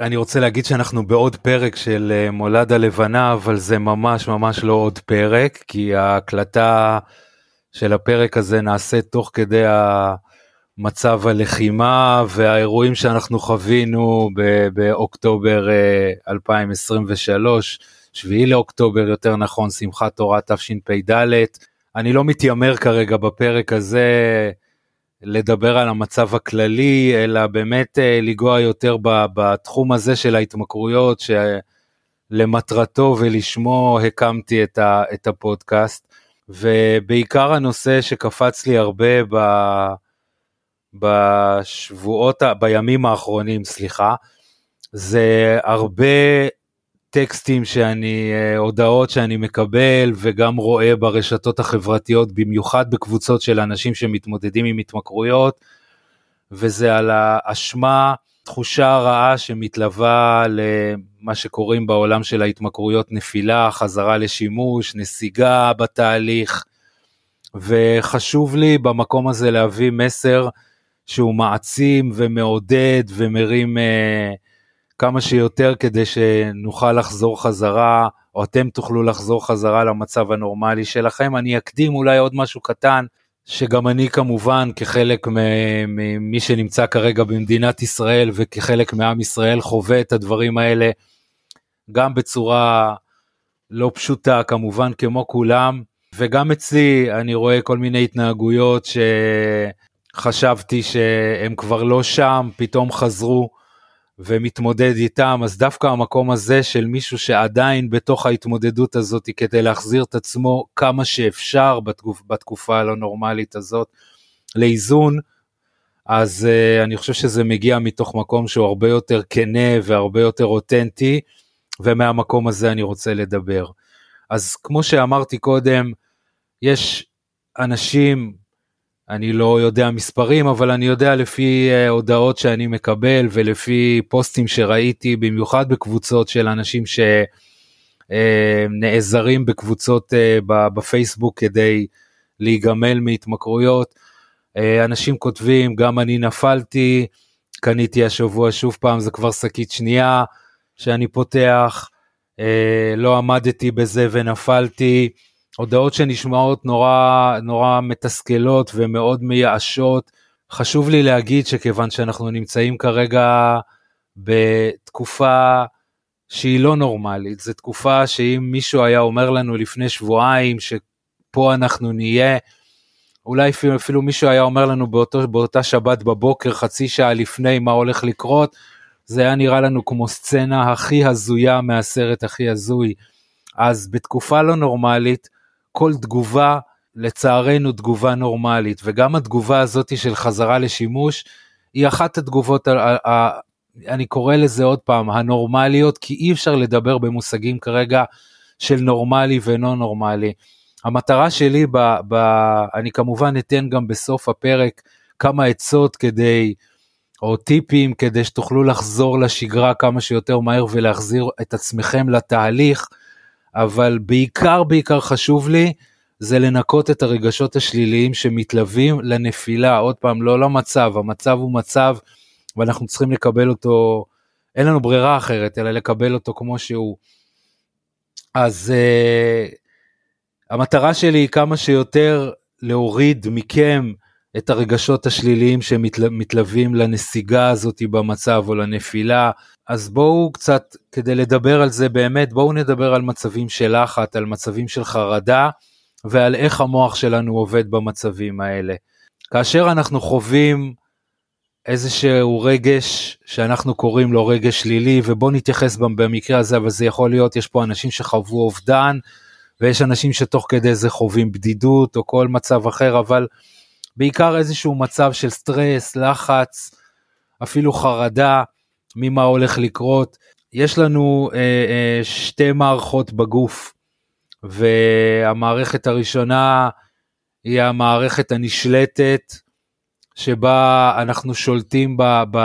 אני רוצה להגיד שאנחנו בעוד פרק של אה, מולד הלבנה, אבל זה ממש ממש לא עוד פרק, כי ההקלטה של הפרק הזה נעשית תוך כדי מצב הלחימה והאירועים שאנחנו חווינו באוקטובר 2023, אה, 7 לאוקטובר יותר נכון, שמחת תורה תשפ"ד. אני לא מתיימר כרגע בפרק הזה לדבר על המצב הכללי, אלא באמת אה, לנגוע יותר בתחום הזה של ההתמכרויות, שלמטרתו ולשמו הקמתי את הפודקאסט. ובעיקר הנושא שקפץ לי הרבה ב... בשבועות, בימים האחרונים, סליחה, זה הרבה טקסטים שאני, אה, הודעות שאני מקבל וגם רואה ברשתות החברתיות, במיוחד בקבוצות של אנשים שמתמודדים עם התמכרויות, וזה על האשמה, תחושה רעה שמתלווה למה שקוראים בעולם של ההתמכרויות נפילה, חזרה לשימוש, נסיגה בתהליך, וחשוב לי במקום הזה להביא מסר שהוא מעצים ומעודד ומרים אה, כמה שיותר כדי שנוכל לחזור חזרה, או אתם תוכלו לחזור חזרה למצב הנורמלי שלכם. אני אקדים אולי עוד משהו קטן, שגם אני כמובן כחלק ממי שנמצא כרגע במדינת ישראל וכחלק מעם ישראל חווה את הדברים האלה גם בצורה לא פשוטה כמובן כמו כולם וגם אצלי אני רואה כל מיני התנהגויות שחשבתי שהם כבר לא שם פתאום חזרו ומתמודד איתם, אז דווקא המקום הזה של מישהו שעדיין בתוך ההתמודדות הזאת כדי להחזיר את עצמו כמה שאפשר בתקופ, בתקופה הלא נורמלית הזאת לאיזון, אז uh, אני חושב שזה מגיע מתוך מקום שהוא הרבה יותר כנה והרבה יותר אותנטי, ומהמקום הזה אני רוצה לדבר. אז כמו שאמרתי קודם, יש אנשים אני לא יודע מספרים, אבל אני יודע לפי uh, הודעות שאני מקבל ולפי פוסטים שראיתי, במיוחד בקבוצות של אנשים שנעזרים uh, בקבוצות uh, בפייסבוק כדי להיגמל מהתמכרויות. אנשים כותבים, גם אני נפלתי, קניתי השבוע שוב פעם, זה כבר שקית שנייה שאני פותח, לא עמדתי בזה ונפלתי. הודעות שנשמעות נורא נורא מתסכלות ומאוד מייאשות. חשוב לי להגיד שכיוון שאנחנו נמצאים כרגע בתקופה שהיא לא נורמלית, זו תקופה שאם מישהו היה אומר לנו לפני שבועיים שפה אנחנו נהיה, אולי אפילו, אפילו מישהו היה אומר לנו באותו, באותה שבת בבוקר, חצי שעה לפני, מה הולך לקרות, זה היה נראה לנו כמו סצנה הכי הזויה מהסרט הכי הזוי. אז בתקופה לא נורמלית, כל תגובה, לצערנו תגובה נורמלית, וגם התגובה הזאת של חזרה לשימוש, היא אחת התגובות, אני קורא לזה עוד פעם, הנורמליות, כי אי אפשר לדבר במושגים כרגע של נורמלי ולא נורמלי. המטרה שלי, ב, ב, אני כמובן אתן גם בסוף הפרק כמה עצות כדי, או טיפים כדי שתוכלו לחזור לשגרה כמה שיותר מהר ולהחזיר את עצמכם לתהליך. אבל בעיקר בעיקר חשוב לי זה לנקות את הרגשות השליליים שמתלווים לנפילה, עוד פעם, לא למצב, המצב הוא מצב ואנחנו צריכים לקבל אותו, אין לנו ברירה אחרת, אלא לקבל אותו כמו שהוא. אז uh, המטרה שלי היא כמה שיותר להוריד מכם את הרגשות השליליים שמתלווים לנסיגה הזאת במצב או לנפילה. אז בואו קצת, כדי לדבר על זה באמת, בואו נדבר על מצבים של לחץ, על מצבים של חרדה ועל איך המוח שלנו עובד במצבים האלה. כאשר אנחנו חווים איזשהו רגש שאנחנו קוראים לו רגש שלילי, ובואו נתייחס במקרה הזה, אבל זה יכול להיות, יש פה אנשים שחוו אובדן, ויש אנשים שתוך כדי זה חווים בדידות או כל מצב אחר, אבל בעיקר איזשהו מצב של סטרס, לחץ, אפילו חרדה ממה הולך לקרות. יש לנו אה, אה, שתי מערכות בגוף, והמערכת הראשונה היא המערכת הנשלטת, שבה אנחנו שולטים ב, ב,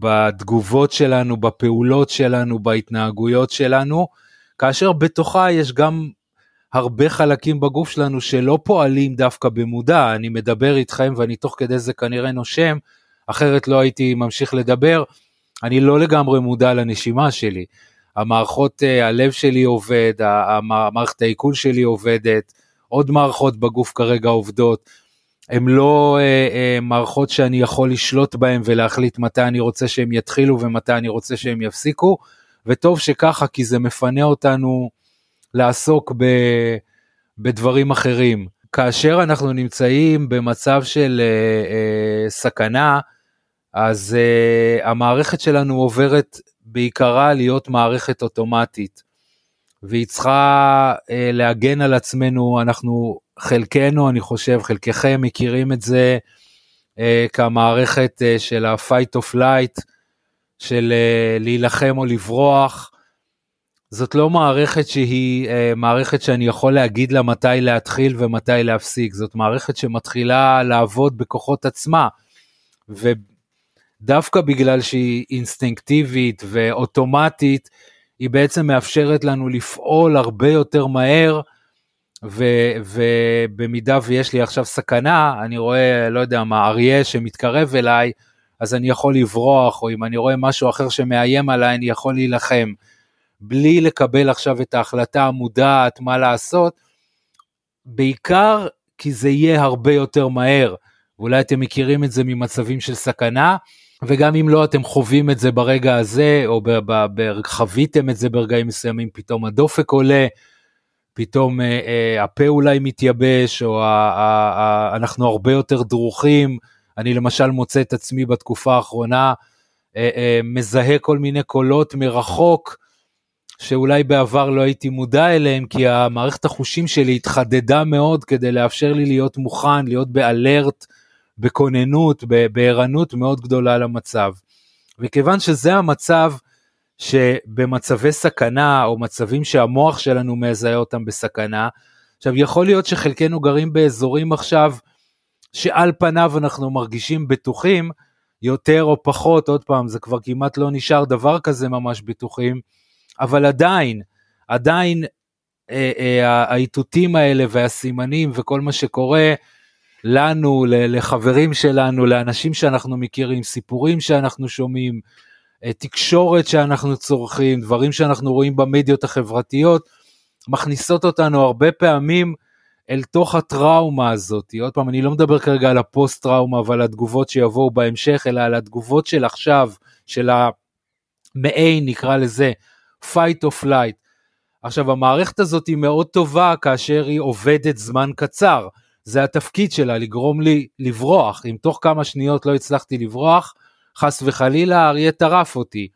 בתגובות שלנו, בפעולות שלנו, בהתנהגויות שלנו, כאשר בתוכה יש גם הרבה חלקים בגוף שלנו שלא פועלים דווקא במודע, אני מדבר איתכם ואני תוך כדי זה כנראה נושם, אחרת לא הייתי ממשיך לדבר, אני לא לגמרי מודע לנשימה שלי. המערכות, אה, הלב שלי עובד, המערכת העיכול שלי עובדת, עוד מערכות בגוף כרגע עובדות. הן לא אה, אה, מערכות שאני יכול לשלוט בהן ולהחליט מתי אני רוצה שהן יתחילו ומתי אני רוצה שהן יפסיקו, וטוב שככה כי זה מפנה אותנו לעסוק ב, בדברים אחרים. כאשר אנחנו נמצאים במצב של אה, אה, סכנה, אז אה, המערכת שלנו עוברת בעיקרה להיות מערכת אוטומטית, והיא צריכה אה, להגן על עצמנו, אנחנו, חלקנו, אני חושב, חלקכם מכירים את זה אה, כמערכת אה, של ה-fight of light, של אה, להילחם או לברוח. זאת לא מערכת שהיא אה, מערכת שאני יכול להגיד לה מתי להתחיל ומתי להפסיק, זאת מערכת שמתחילה לעבוד בכוחות עצמה. ודווקא בגלל שהיא אינסטינקטיבית ואוטומטית, היא בעצם מאפשרת לנו לפעול הרבה יותר מהר, ו, ובמידה ויש לי עכשיו סכנה, אני רואה, לא יודע מה, אריה שמתקרב אליי, אז אני יכול לברוח, או אם אני רואה משהו אחר שמאיים עליי, אני יכול להילחם. בלי לקבל עכשיו את ההחלטה המודעת מה לעשות, בעיקר כי זה יהיה הרבה יותר מהר. ואולי אתם מכירים את זה ממצבים של סכנה, וגם אם לא, אתם חווים את זה ברגע הזה, או חוויתם את זה ברגעים מסוימים, פתאום הדופק עולה, פתאום אה, אה, הפה אולי מתייבש, או אה, אה, אה, אנחנו הרבה יותר דרוכים. אני למשל מוצא את עצמי בתקופה האחרונה, אה, אה, מזהה כל מיני קולות מרחוק, שאולי בעבר לא הייתי מודע אליהם, כי המערכת החושים שלי התחדדה מאוד כדי לאפשר לי להיות מוכן, להיות באלרט, בכוננות, בערנות מאוד גדולה למצב. וכיוון שזה המצב שבמצבי סכנה, או מצבים שהמוח שלנו מזהה אותם בסכנה, עכשיו יכול להיות שחלקנו גרים באזורים עכשיו שעל פניו אנחנו מרגישים בטוחים, יותר או פחות, עוד פעם, זה כבר כמעט לא נשאר דבר כזה ממש בטוחים, אבל עדיין, עדיין אה, אה, האיתותים האלה והסימנים וכל מה שקורה לנו, לחברים שלנו, לאנשים שאנחנו מכירים, סיפורים שאנחנו שומעים, אה, תקשורת שאנחנו צורכים, דברים שאנחנו רואים במדיות החברתיות, מכניסות אותנו הרבה פעמים אל תוך הטראומה הזאת. עוד פעם, אני לא מדבר כרגע על הפוסט טראומה ועל התגובות שיבואו בהמשך, אלא על התגובות של עכשיו, של המעין, נקרא לזה, fight or flight. עכשיו המערכת הזאת היא מאוד טובה כאשר היא עובדת זמן קצר, זה התפקיד שלה לגרום לי לברוח, אם תוך כמה שניות לא הצלחתי לברוח, חס וחלילה האריה טרף אותי.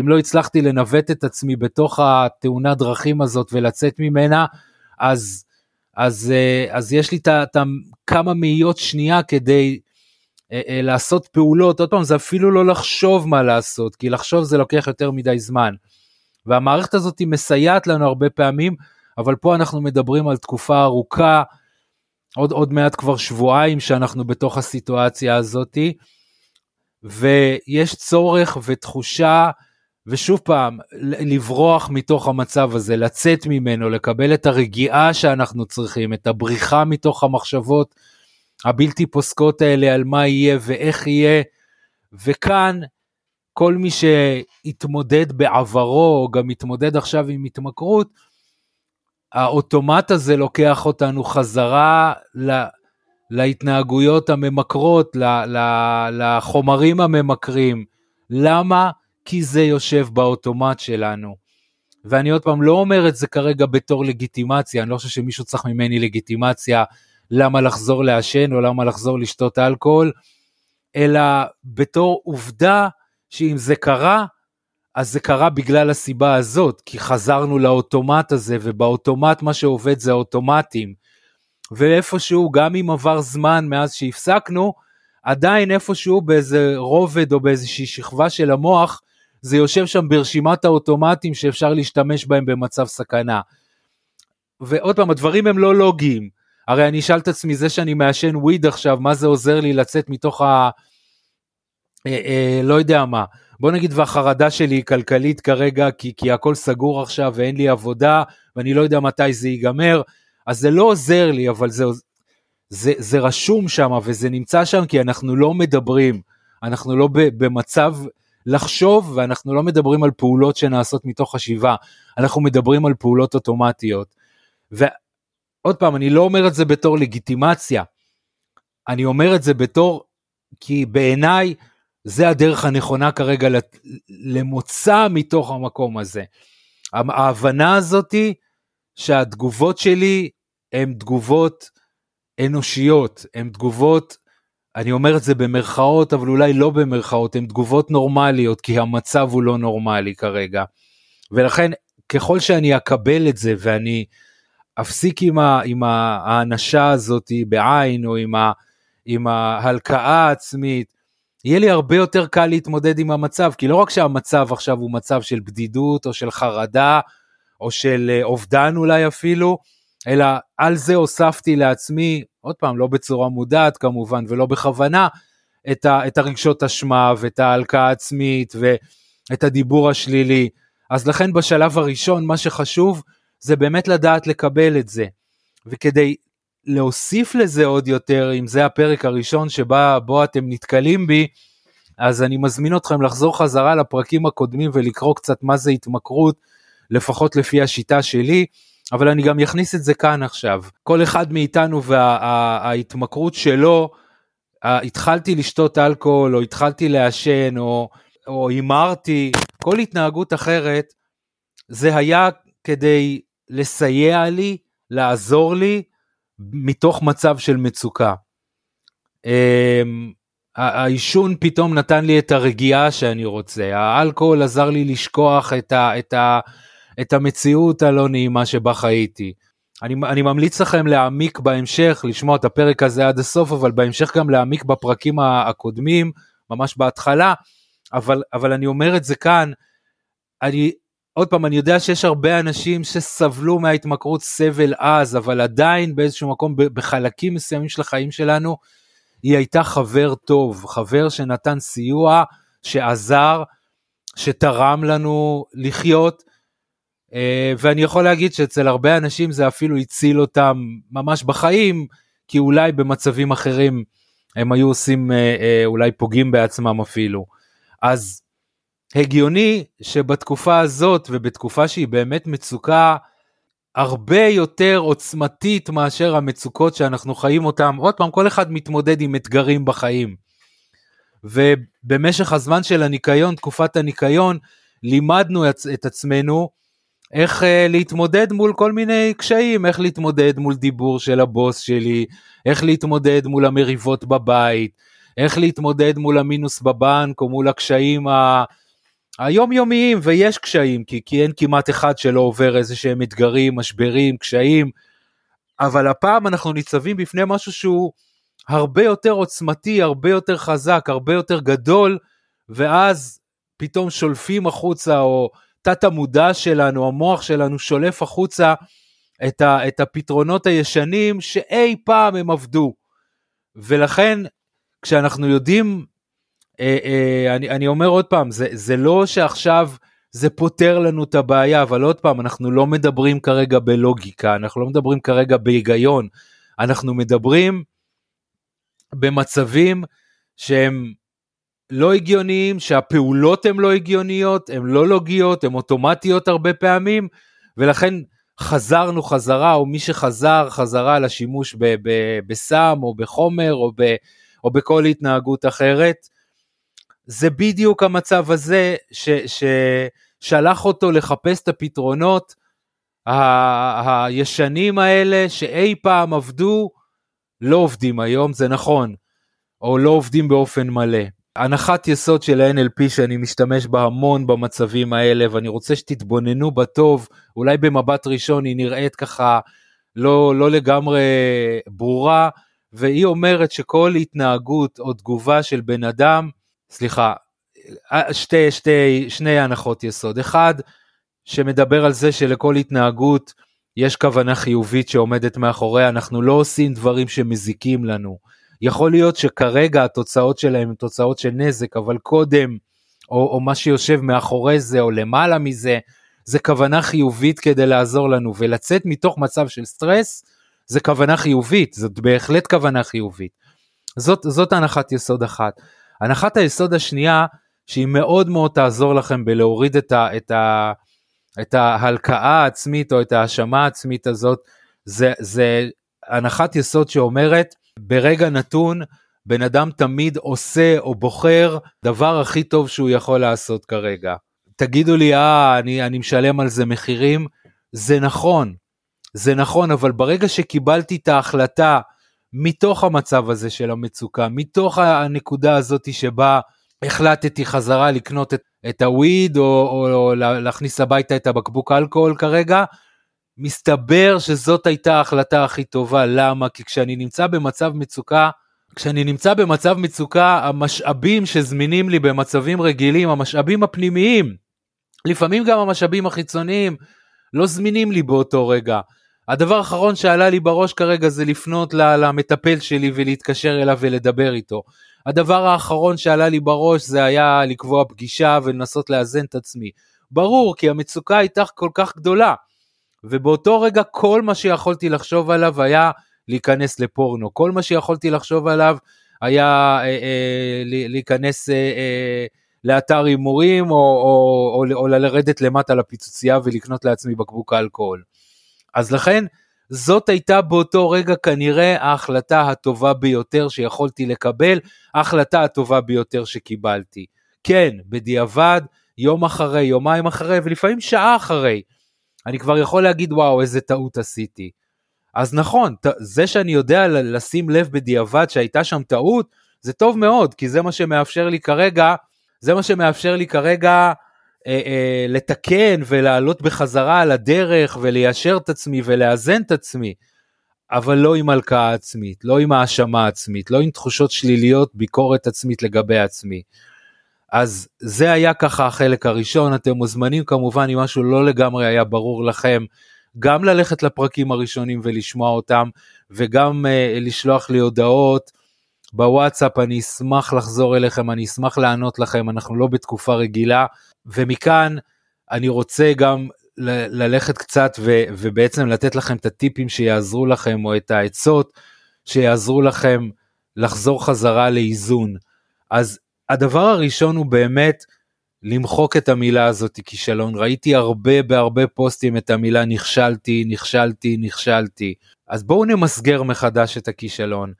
אם לא הצלחתי לנווט את עצמי בתוך התאונת דרכים הזאת ולצאת ממנה, אז, אז, אה, אז יש לי את כמה מאיות שנייה כדי אה, אה, לעשות פעולות, עוד פעם, זה אפילו לא לחשוב מה לעשות, כי לחשוב זה לוקח יותר מדי זמן. והמערכת הזאת היא מסייעת לנו הרבה פעמים, אבל פה אנחנו מדברים על תקופה ארוכה, עוד, עוד מעט כבר שבועיים שאנחנו בתוך הסיטואציה הזאתי, ויש צורך ותחושה, ושוב פעם, לברוח מתוך המצב הזה, לצאת ממנו, לקבל את הרגיעה שאנחנו צריכים, את הבריחה מתוך המחשבות הבלתי פוסקות האלה על מה יהיה ואיך יהיה, וכאן כל מי שהתמודד בעברו, או גם מתמודד עכשיו עם התמכרות, האוטומט הזה לוקח אותנו חזרה לה, להתנהגויות הממכרות, לחומרים הממכרים. למה? כי זה יושב באוטומט שלנו. ואני עוד פעם לא אומר את זה כרגע בתור לגיטימציה, אני לא חושב שמישהו צריך ממני לגיטימציה למה לחזור לעשן או למה לחזור לשתות אלכוהול, אלא בתור עובדה שאם זה קרה, אז זה קרה בגלל הסיבה הזאת, כי חזרנו לאוטומט הזה, ובאוטומט מה שעובד זה האוטומטים. ואיפשהו, גם אם עבר זמן מאז שהפסקנו, עדיין איפשהו באיזה רובד או באיזושהי שכבה של המוח, זה יושב שם ברשימת האוטומטים שאפשר להשתמש בהם במצב סכנה. ועוד פעם, הדברים הם לא לוגיים. הרי אני אשאל את עצמי, זה שאני מעשן וויד עכשיו, מה זה עוזר לי לצאת מתוך ה... אה, אה, לא יודע מה, בוא נגיד והחרדה שלי היא כלכלית כרגע, כי, כי הכל סגור עכשיו ואין לי עבודה, ואני לא יודע מתי זה ייגמר, אז זה לא עוזר לי, אבל זה, זה, זה רשום שם וזה נמצא שם כי אנחנו לא מדברים, אנחנו לא ב, במצב לחשוב, ואנחנו לא מדברים על פעולות שנעשות מתוך חשיבה, אנחנו מדברים על פעולות אוטומטיות. ועוד פעם, אני לא אומר את זה בתור לגיטימציה, אני אומר את זה בתור, כי בעיניי זה הדרך הנכונה כרגע למוצא מתוך המקום הזה. ההבנה הזאתי שהתגובות שלי הן תגובות אנושיות, הן תגובות, אני אומר את זה במרכאות, אבל אולי לא במרכאות, הן תגובות נורמליות, כי המצב הוא לא נורמלי כרגע. ולכן, ככל שאני אקבל את זה ואני אפסיק עם, ה, עם האנשה הזאת בעין, או עם, ה, עם ההלקאה העצמית, יהיה לי הרבה יותר קל להתמודד עם המצב, כי לא רק שהמצב עכשיו הוא מצב של בדידות, או של חרדה, או של אה, אובדן אולי אפילו, אלא על זה הוספתי לעצמי, עוד פעם, לא בצורה מודעת כמובן, ולא בכוונה, את, ה, את הרגשות אשמה, ואת ההלקאה העצמית, ואת הדיבור השלילי. אז לכן בשלב הראשון, מה שחשוב, זה באמת לדעת לקבל את זה. וכדי להוסיף לזה עוד יותר, אם זה הפרק הראשון שבו אתם נתקלים בי, אז אני מזמין אתכם לחזור חזרה לפרקים הקודמים ולקרוא קצת מה זה התמכרות, לפחות לפי השיטה שלי, אבל אני גם אכניס את זה כאן עכשיו. כל אחד מאיתנו וההתמכרות וה, שלו, התחלתי לשתות אלכוהול, או התחלתי לעשן, או, או הימרתי, כל התנהגות אחרת, זה היה כדי לסייע לי, לעזור לי, מתוך מצב של מצוקה. אמ, העישון פתאום נתן לי את הרגיעה שאני רוצה, האלכוהול עזר לי לשכוח את, ה, את, ה, את המציאות הלא נעימה שבה חייתי. אני, אני ממליץ לכם להעמיק בהמשך, לשמוע את הפרק הזה עד הסוף, אבל בהמשך גם להעמיק בפרקים הקודמים, ממש בהתחלה, אבל, אבל אני אומר את זה כאן, אני, עוד פעם, אני יודע שיש הרבה אנשים שסבלו מההתמכרות סבל עז, אבל עדיין באיזשהו מקום, בחלקים מסוימים של החיים שלנו, היא הייתה חבר טוב, חבר שנתן סיוע, שעזר, שתרם לנו לחיות, אה, ואני יכול להגיד שאצל הרבה אנשים זה אפילו הציל אותם ממש בחיים, כי אולי במצבים אחרים הם היו עושים, אה, אה, אולי פוגעים בעצמם אפילו. אז הגיוני שבתקופה הזאת ובתקופה שהיא באמת מצוקה הרבה יותר עוצמתית מאשר המצוקות שאנחנו חיים אותן, עוד פעם, כל אחד מתמודד עם אתגרים בחיים. ובמשך הזמן של הניקיון, תקופת הניקיון, לימדנו את עצמנו איך uh, להתמודד מול כל מיני קשיים, איך להתמודד מול דיבור של הבוס שלי, איך להתמודד מול המריבות בבית, איך להתמודד מול המינוס בבנק או מול הקשיים ה... היומיומיים, ויש קשיים, כי, כי אין כמעט אחד שלא עובר איזה שהם אתגרים, משברים, קשיים, אבל הפעם אנחנו ניצבים בפני משהו שהוא הרבה יותר עוצמתי, הרבה יותר חזק, הרבה יותר גדול, ואז פתאום שולפים החוצה, או תת המודע שלנו, המוח שלנו שולף החוצה את, ה, את הפתרונות הישנים שאי פעם הם עבדו. ולכן, כשאנחנו יודעים אה, אה, אני, אני אומר עוד פעם, זה, זה לא שעכשיו זה פותר לנו את הבעיה, אבל עוד פעם, אנחנו לא מדברים כרגע בלוגיקה, אנחנו לא מדברים כרגע בהיגיון, אנחנו מדברים במצבים שהם לא הגיוניים, שהפעולות הן לא הגיוניות, הן לא לוגיות, הן אוטומטיות הרבה פעמים, ולכן חזרנו חזרה, או מי שחזר, חזרה לשימוש בסם, או בחומר, או, ב, או בכל התנהגות אחרת. זה בדיוק המצב הזה ש, ששלח אותו לחפש את הפתרונות ה- הישנים האלה שאי פעם עבדו, לא עובדים היום, זה נכון, או לא עובדים באופן מלא. הנחת יסוד של ה-NLP שאני משתמש בה המון במצבים האלה, ואני רוצה שתתבוננו בטוב, אולי במבט ראשון היא נראית ככה לא, לא לגמרי ברורה, והיא אומרת שכל התנהגות או תגובה של בן אדם סליחה, אה, שתי, שתי, שני הנחות יסוד. אחד, שמדבר על זה שלכל התנהגות יש כוונה חיובית שעומדת מאחוריה, אנחנו לא עושים דברים שמזיקים לנו. יכול להיות שכרגע התוצאות שלהם הן תוצאות של נזק, אבל קודם, או, או מה שיושב מאחורי זה, או למעלה מזה, זה כוונה חיובית כדי לעזור לנו, ולצאת מתוך מצב של סטרס, זה כוונה חיובית, זאת בהחלט כוונה חיובית. זאת, זאת הנחת יסוד אחת. הנחת היסוד השנייה, שהיא מאוד מאוד תעזור לכם בלהוריד את, ה, את, ה, את ההלקאה העצמית או את ההאשמה העצמית הזאת, זה, זה הנחת יסוד שאומרת, ברגע נתון, בן אדם תמיד עושה או בוחר דבר הכי טוב שהוא יכול לעשות כרגע. תגידו לי, אה, אני, אני משלם על זה מחירים, זה נכון, זה נכון, אבל ברגע שקיבלתי את ההחלטה מתוך המצב הזה של המצוקה, מתוך הנקודה הזאת שבה החלטתי חזרה לקנות את, את הוויד או, או, או להכניס הביתה את הבקבוק אלכוהול כרגע, מסתבר שזאת הייתה ההחלטה הכי טובה, למה? כי כשאני נמצא במצב מצוקה, כשאני נמצא במצב מצוקה, המשאבים שזמינים לי במצבים רגילים, המשאבים הפנימיים, לפעמים גם המשאבים החיצוניים, לא זמינים לי באותו רגע. הדבר האחרון שעלה לי בראש כרגע זה לפנות למטפל שלי ולהתקשר אליו ולדבר איתו. הדבר האחרון שעלה לי בראש זה היה לקבוע פגישה ולנסות לאזן את עצמי. ברור, כי המצוקה הייתה כל כך גדולה. ובאותו רגע כל מה שיכולתי לחשוב עליו היה להיכנס לפורנו. כל מה שיכולתי לחשוב עליו היה אה, אה, להיכנס אה, אה, לאתר הימורים או, או, או, או לרדת למטה לפיצוצייה ולקנות לעצמי בקבוק אלכוהול. אז לכן זאת הייתה באותו רגע כנראה ההחלטה הטובה ביותר שיכולתי לקבל, ההחלטה הטובה ביותר שקיבלתי. כן, בדיעבד, יום אחרי, יומיים אחרי ולפעמים שעה אחרי, אני כבר יכול להגיד וואו איזה טעות עשיתי. אז נכון, זה שאני יודע לשים לב בדיעבד שהייתה שם טעות, זה טוב מאוד, כי זה מה שמאפשר לי כרגע, זה מה שמאפשר לי כרגע אה, אה, לתקן ולעלות בחזרה על הדרך וליישר את עצמי ולאזן את עצמי, אבל לא עם הלקאה עצמית, לא עם האשמה עצמית, לא עם תחושות שליליות, ביקורת עצמית לגבי עצמי. אז זה היה ככה החלק הראשון, אתם מוזמנים כמובן אם משהו לא לגמרי היה ברור לכם, גם ללכת לפרקים הראשונים ולשמוע אותם, וגם uh, לשלוח לי הודעות בוואטסאפ, אני אשמח לחזור אליכם, אני אשמח לענות לכם, אנחנו לא בתקופה רגילה, ומכאן אני רוצה גם ל- ללכת קצת ו- ובעצם לתת לכם את הטיפים שיעזרו לכם, או את העצות שיעזרו לכם לחזור חזרה לאיזון. אז הדבר הראשון הוא באמת למחוק את המילה הזאת כישלון. ראיתי הרבה בהרבה פוסטים את המילה נכשלתי, נכשלתי, נכשלתי. אז בואו נמסגר מחדש את הכישלון.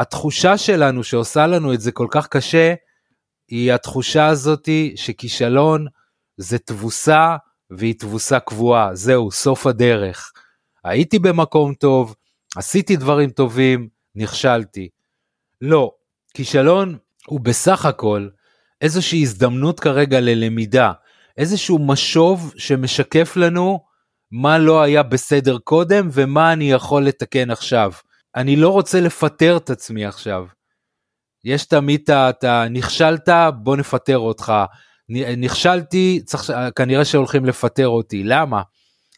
התחושה שלנו שעושה לנו את זה כל כך קשה, היא התחושה הזאתי שכישלון זה תבוסה והיא תבוסה קבועה, זהו, סוף הדרך. הייתי במקום טוב, עשיתי דברים טובים, נכשלתי. לא, כישלון הוא בסך הכל איזושהי הזדמנות כרגע ללמידה, איזשהו משוב שמשקף לנו מה לא היה בסדר קודם ומה אני יכול לתקן עכשיו. אני לא רוצה לפטר את עצמי עכשיו. יש תמיד את ה... נכשלת, בוא נפטר אותך. נכשלתי, צריך, כנראה שהולכים לפטר אותי. למה?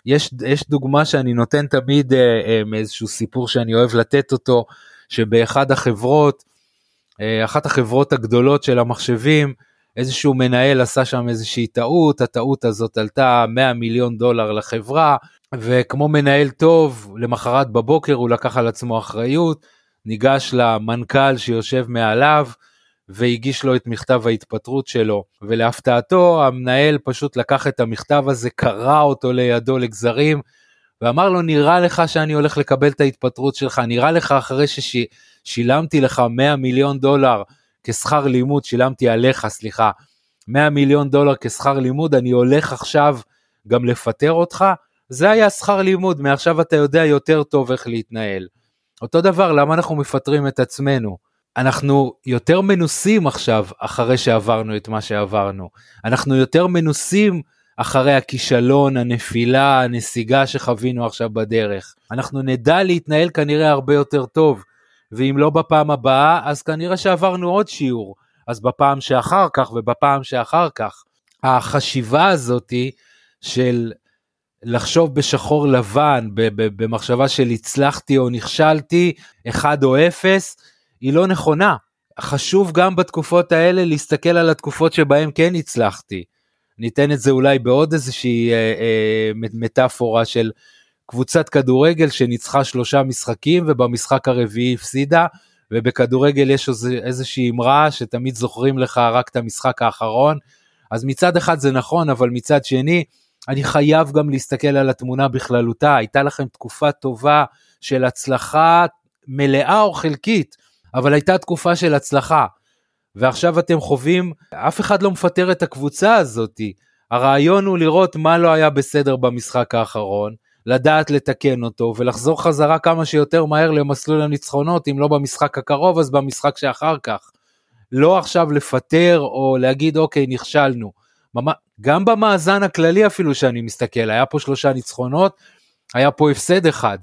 יש, יש דוגמה שאני נותן תמיד אה, אה, מאיזשהו סיפור שאני אוהב לתת אותו, שבאחד החברות, אה, אחת החברות הגדולות של המחשבים, איזשהו מנהל עשה שם איזושהי טעות, הטעות הזאת עלתה 100 מיליון דולר לחברה, וכמו מנהל טוב, למחרת בבוקר הוא לקח על עצמו אחריות, ניגש למנכ"ל שיושב מעליו, והגיש לו את מכתב ההתפטרות שלו, ולהפתעתו המנהל פשוט לקח את המכתב הזה, קרע אותו לידו לגזרים, ואמר לו, נראה לך שאני הולך לקבל את ההתפטרות שלך, נראה לך אחרי ששילמתי לך 100 מיליון דולר כשכר לימוד, שילמתי עליך, סליחה, 100 מיליון דולר כשכר לימוד, אני הולך עכשיו גם לפטר אותך? זה היה שכר לימוד, מעכשיו אתה יודע יותר טוב איך להתנהל. אותו דבר, למה אנחנו מפטרים את עצמנו? אנחנו יותר מנוסים עכשיו אחרי שעברנו את מה שעברנו. אנחנו יותר מנוסים אחרי הכישלון, הנפילה, הנסיגה שחווינו עכשיו בדרך. אנחנו נדע להתנהל כנראה הרבה יותר טוב, ואם לא בפעם הבאה, אז כנראה שעברנו עוד שיעור. אז בפעם שאחר כך ובפעם שאחר כך. החשיבה הזאתי של לחשוב בשחור לבן, במחשבה של הצלחתי או נכשלתי, אחד או אפס, היא לא נכונה. חשוב גם בתקופות האלה להסתכל על התקופות שבהן כן הצלחתי. ניתן את זה אולי בעוד איזושהי אה, אה, מטאפורה של קבוצת כדורגל שניצחה שלושה משחקים ובמשחק הרביעי הפסידה, ובכדורגל יש איזושהי אמרה שתמיד זוכרים לך רק את המשחק האחרון. אז מצד אחד זה נכון, אבל מצד שני, אני חייב גם להסתכל על התמונה בכללותה. הייתה לכם תקופה טובה של הצלחה מלאה או חלקית, אבל הייתה תקופה של הצלחה. ועכשיו אתם חווים, אף אחד לא מפטר את הקבוצה הזאתי. הרעיון הוא לראות מה לא היה בסדר במשחק האחרון, לדעת לתקן אותו ולחזור חזרה כמה שיותר מהר למסלול הניצחונות, אם לא במשחק הקרוב אז במשחק שאחר כך. לא עכשיו לפטר או להגיד אוקיי נכשלנו. גם במאזן הכללי אפילו שאני מסתכל, היה פה שלושה ניצחונות, היה פה הפסד אחד.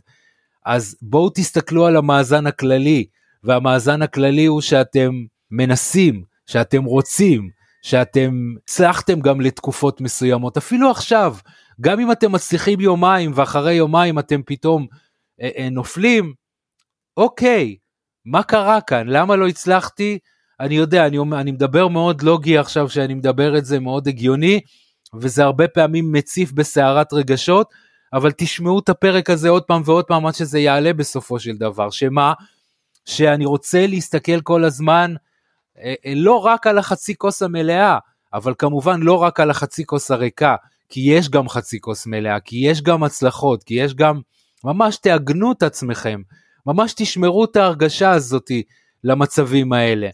אז בואו תסתכלו על המאזן הכללי, והמאזן הכללי הוא שאתם מנסים, שאתם רוצים, שאתם הצלחתם גם לתקופות מסוימות, אפילו עכשיו, גם אם אתם מצליחים יומיים ואחרי יומיים אתם פתאום אה, אה, נופלים, אוקיי, מה קרה כאן? למה לא הצלחתי? אני יודע, אני, אני מדבר מאוד לוגי עכשיו שאני מדבר את זה, מאוד הגיוני, וזה הרבה פעמים מציף בסערת רגשות, אבל תשמעו את הפרק הזה עוד פעם ועוד פעם עד שזה יעלה בסופו של דבר, שמה? שאני רוצה להסתכל כל הזמן אה, אה, לא רק על החצי כוס המלאה, אבל כמובן לא רק על החצי כוס הריקה, כי יש גם חצי כוס מלאה, כי יש גם הצלחות, כי יש גם, ממש תעגנו את עצמכם, ממש תשמרו את ההרגשה הזאתי למצבים האלה,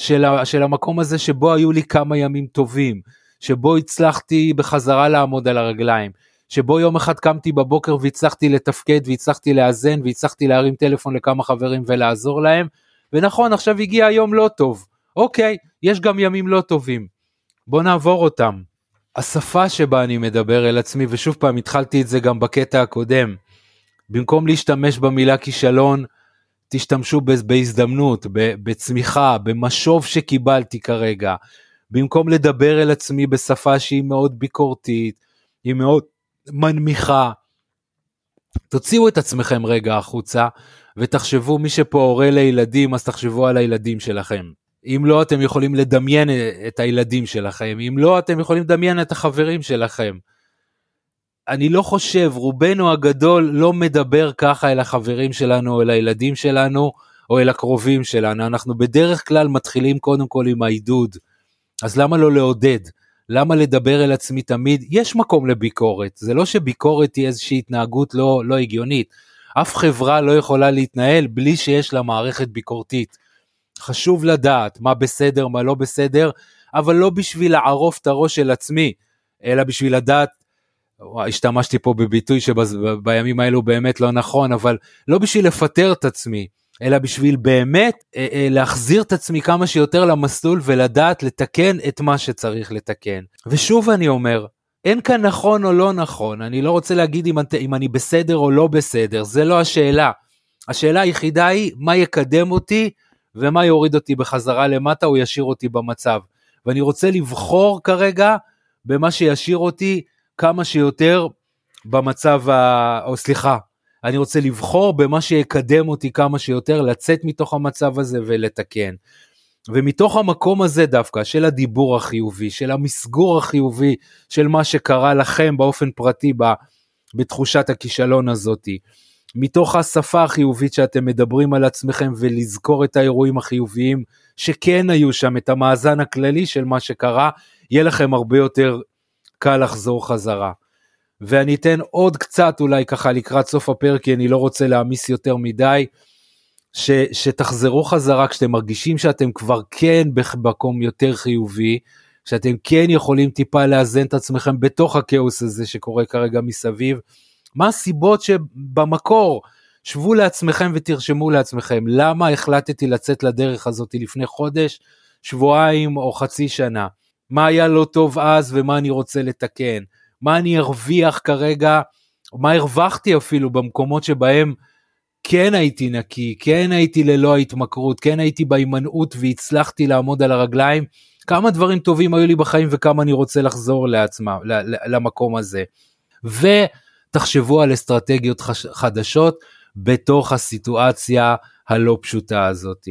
של, של המקום הזה שבו היו לי כמה ימים טובים, שבו הצלחתי בחזרה לעמוד על הרגליים, שבו יום אחד קמתי בבוקר והצלחתי לתפקד והצלחתי לאזן והצלחתי להרים טלפון לכמה חברים ולעזור להם, ונכון עכשיו הגיע יום לא טוב, אוקיי, יש גם ימים לא טובים, בוא נעבור אותם. השפה שבה אני מדבר אל עצמי, ושוב פעם התחלתי את זה גם בקטע הקודם, במקום להשתמש במילה כישלון, תשתמשו בהזדמנות, בצמיחה, במשוב שקיבלתי כרגע. במקום לדבר אל עצמי בשפה שהיא מאוד ביקורתית, היא מאוד מנמיכה. תוציאו את עצמכם רגע החוצה ותחשבו מי שפה הורה לילדים אז תחשבו על הילדים שלכם. אם לא אתם יכולים לדמיין את הילדים שלכם, אם לא אתם יכולים לדמיין את החברים שלכם. אני לא חושב, רובנו הגדול לא מדבר ככה אל החברים שלנו, אל הילדים שלנו, או אל הקרובים שלנו. אנחנו בדרך כלל מתחילים קודם כל עם העידוד. אז למה לא לעודד? למה לדבר אל עצמי תמיד? יש מקום לביקורת, זה לא שביקורת היא איזושהי התנהגות לא, לא הגיונית. אף חברה לא יכולה להתנהל בלי שיש לה מערכת ביקורתית. חשוב לדעת מה בסדר, מה לא בסדר, אבל לא בשביל לערוף את הראש של עצמי, אלא בשביל לדעת, השתמשתי פה בביטוי שבימים האלו באמת לא נכון, אבל לא בשביל לפטר את עצמי, אלא בשביל באמת אה, אה, להחזיר את עצמי כמה שיותר למסלול ולדעת לתקן את מה שצריך לתקן. ושוב אני אומר, אין כאן נכון או לא נכון, אני לא רוצה להגיד אם, אם אני בסדר או לא בסדר, זה לא השאלה. השאלה היחידה היא מה יקדם אותי ומה יוריד אותי בחזרה למטה או ישאיר אותי במצב. ואני רוצה לבחור כרגע במה שישאיר אותי כמה שיותר במצב ה... או סליחה, אני רוצה לבחור במה שיקדם אותי כמה שיותר, לצאת מתוך המצב הזה ולתקן. ומתוך המקום הזה דווקא, של הדיבור החיובי, של המסגור החיובי, של מה שקרה לכם באופן פרטי בתחושת הכישלון הזאתי, מתוך השפה החיובית שאתם מדברים על עצמכם ולזכור את האירועים החיוביים שכן היו שם, את המאזן הכללי של מה שקרה, יהיה לכם הרבה יותר קל לחזור חזרה. ואני אתן עוד קצת אולי ככה לקראת סוף הפרק, כי אני לא רוצה להעמיס יותר מדי, ש, שתחזרו חזרה כשאתם מרגישים שאתם כבר כן במקום יותר חיובי, שאתם כן יכולים טיפה לאזן את עצמכם בתוך הכאוס הזה שקורה כרגע מסביב. מה הסיבות שבמקור, שבו לעצמכם ותרשמו לעצמכם, למה החלטתי לצאת לדרך הזאת לפני חודש, שבועיים או חצי שנה? מה היה לא טוב אז ומה אני רוצה לתקן? מה אני ארוויח כרגע, מה הרווחתי אפילו במקומות שבהם כן הייתי נקי, כן הייתי ללא ההתמכרות, כן הייתי בהימנעות והצלחתי לעמוד על הרגליים, כמה דברים טובים היו לי בחיים וכמה אני רוצה לחזור לעצמם, למקום הזה. ותחשבו על אסטרטגיות חדשות בתוך הסיטואציה הלא פשוטה הזאת.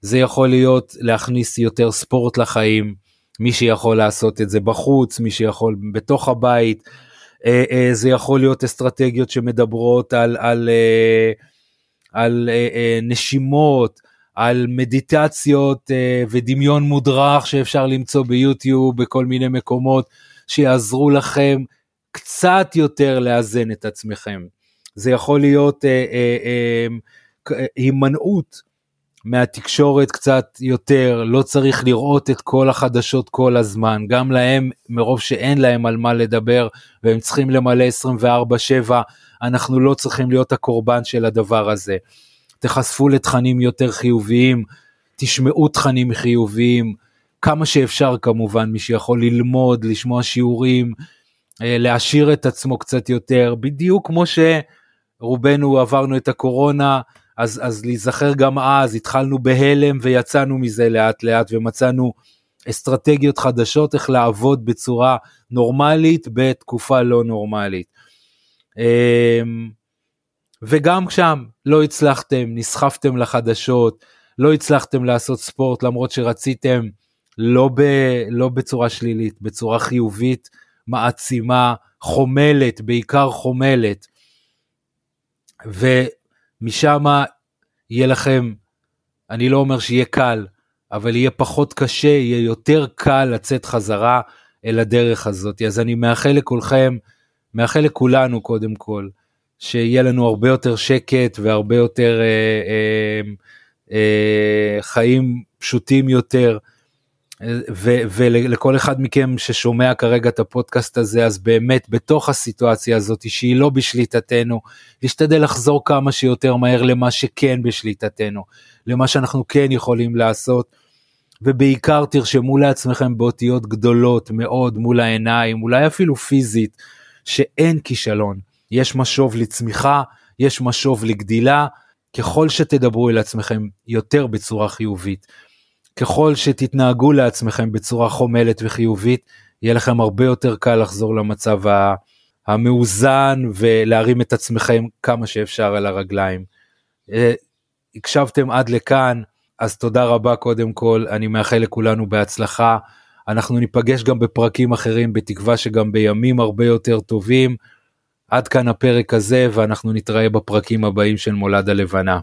זה יכול להיות להכניס יותר ספורט לחיים, מי שיכול לעשות את זה בחוץ, מי שיכול בתוך הבית, אה, אה, זה יכול להיות אסטרטגיות שמדברות על, על, אה, על נשימות, על מדיטציות ודמיון מודרך שאפשר למצוא ביוטיוב בכל מיני מקומות שיעזרו לכם קצת יותר לאזן את עצמכם. זה יכול להיות הימנעות מהתקשורת קצת יותר, לא צריך לראות את כל החדשות כל הזמן, גם להם, מרוב שאין להם על מה לדבר והם צריכים למלא 24/7, אנחנו לא צריכים להיות הקורבן של הדבר הזה. תחשפו לתכנים יותר חיוביים, תשמעו תכנים חיוביים, כמה שאפשר כמובן, מי שיכול ללמוד, לשמוע שיעורים, אה, להעשיר את עצמו קצת יותר, בדיוק כמו שרובנו עברנו את הקורונה, אז, אז להיזכר גם אז, התחלנו בהלם ויצאנו מזה לאט לאט ומצאנו אסטרטגיות חדשות איך לעבוד בצורה נורמלית בתקופה לא נורמלית. אמ, וגם שם לא הצלחתם, נסחפתם לחדשות, לא הצלחתם לעשות ספורט למרות שרציתם, לא, ב, לא בצורה שלילית, בצורה חיובית, מעצימה, חומלת, בעיקר חומלת. ומשם יהיה לכם, אני לא אומר שיהיה קל, אבל יהיה פחות קשה, יהיה יותר קל לצאת חזרה אל הדרך הזאת. אז אני מאחל לכולכם, מאחל לכולנו קודם כל, שיהיה לנו הרבה יותר שקט והרבה יותר אה, אה, אה, חיים פשוטים יותר. ולכל אחד מכם ששומע כרגע את הפודקאסט הזה אז באמת בתוך הסיטואציה הזאת שהיא לא בשליטתנו להשתדל לחזור כמה שיותר מהר למה שכן בשליטתנו למה שאנחנו כן יכולים לעשות. ובעיקר תרשמו לעצמכם באותיות גדולות מאוד מול העיניים אולי אפילו פיזית שאין כישלון. יש משוב לצמיחה, יש משוב לגדילה, ככל שתדברו אל עצמכם יותר בצורה חיובית, ככל שתתנהגו לעצמכם בצורה חומלת וחיובית, יהיה לכם הרבה יותר קל לחזור למצב המאוזן ולהרים את עצמכם כמה שאפשר על הרגליים. אה, הקשבתם עד לכאן, אז תודה רבה קודם כל, אני מאחל לכולנו בהצלחה. אנחנו ניפגש גם בפרקים אחרים, בתקווה שגם בימים הרבה יותר טובים. עד כאן הפרק הזה ואנחנו נתראה בפרקים הבאים של מולד הלבנה.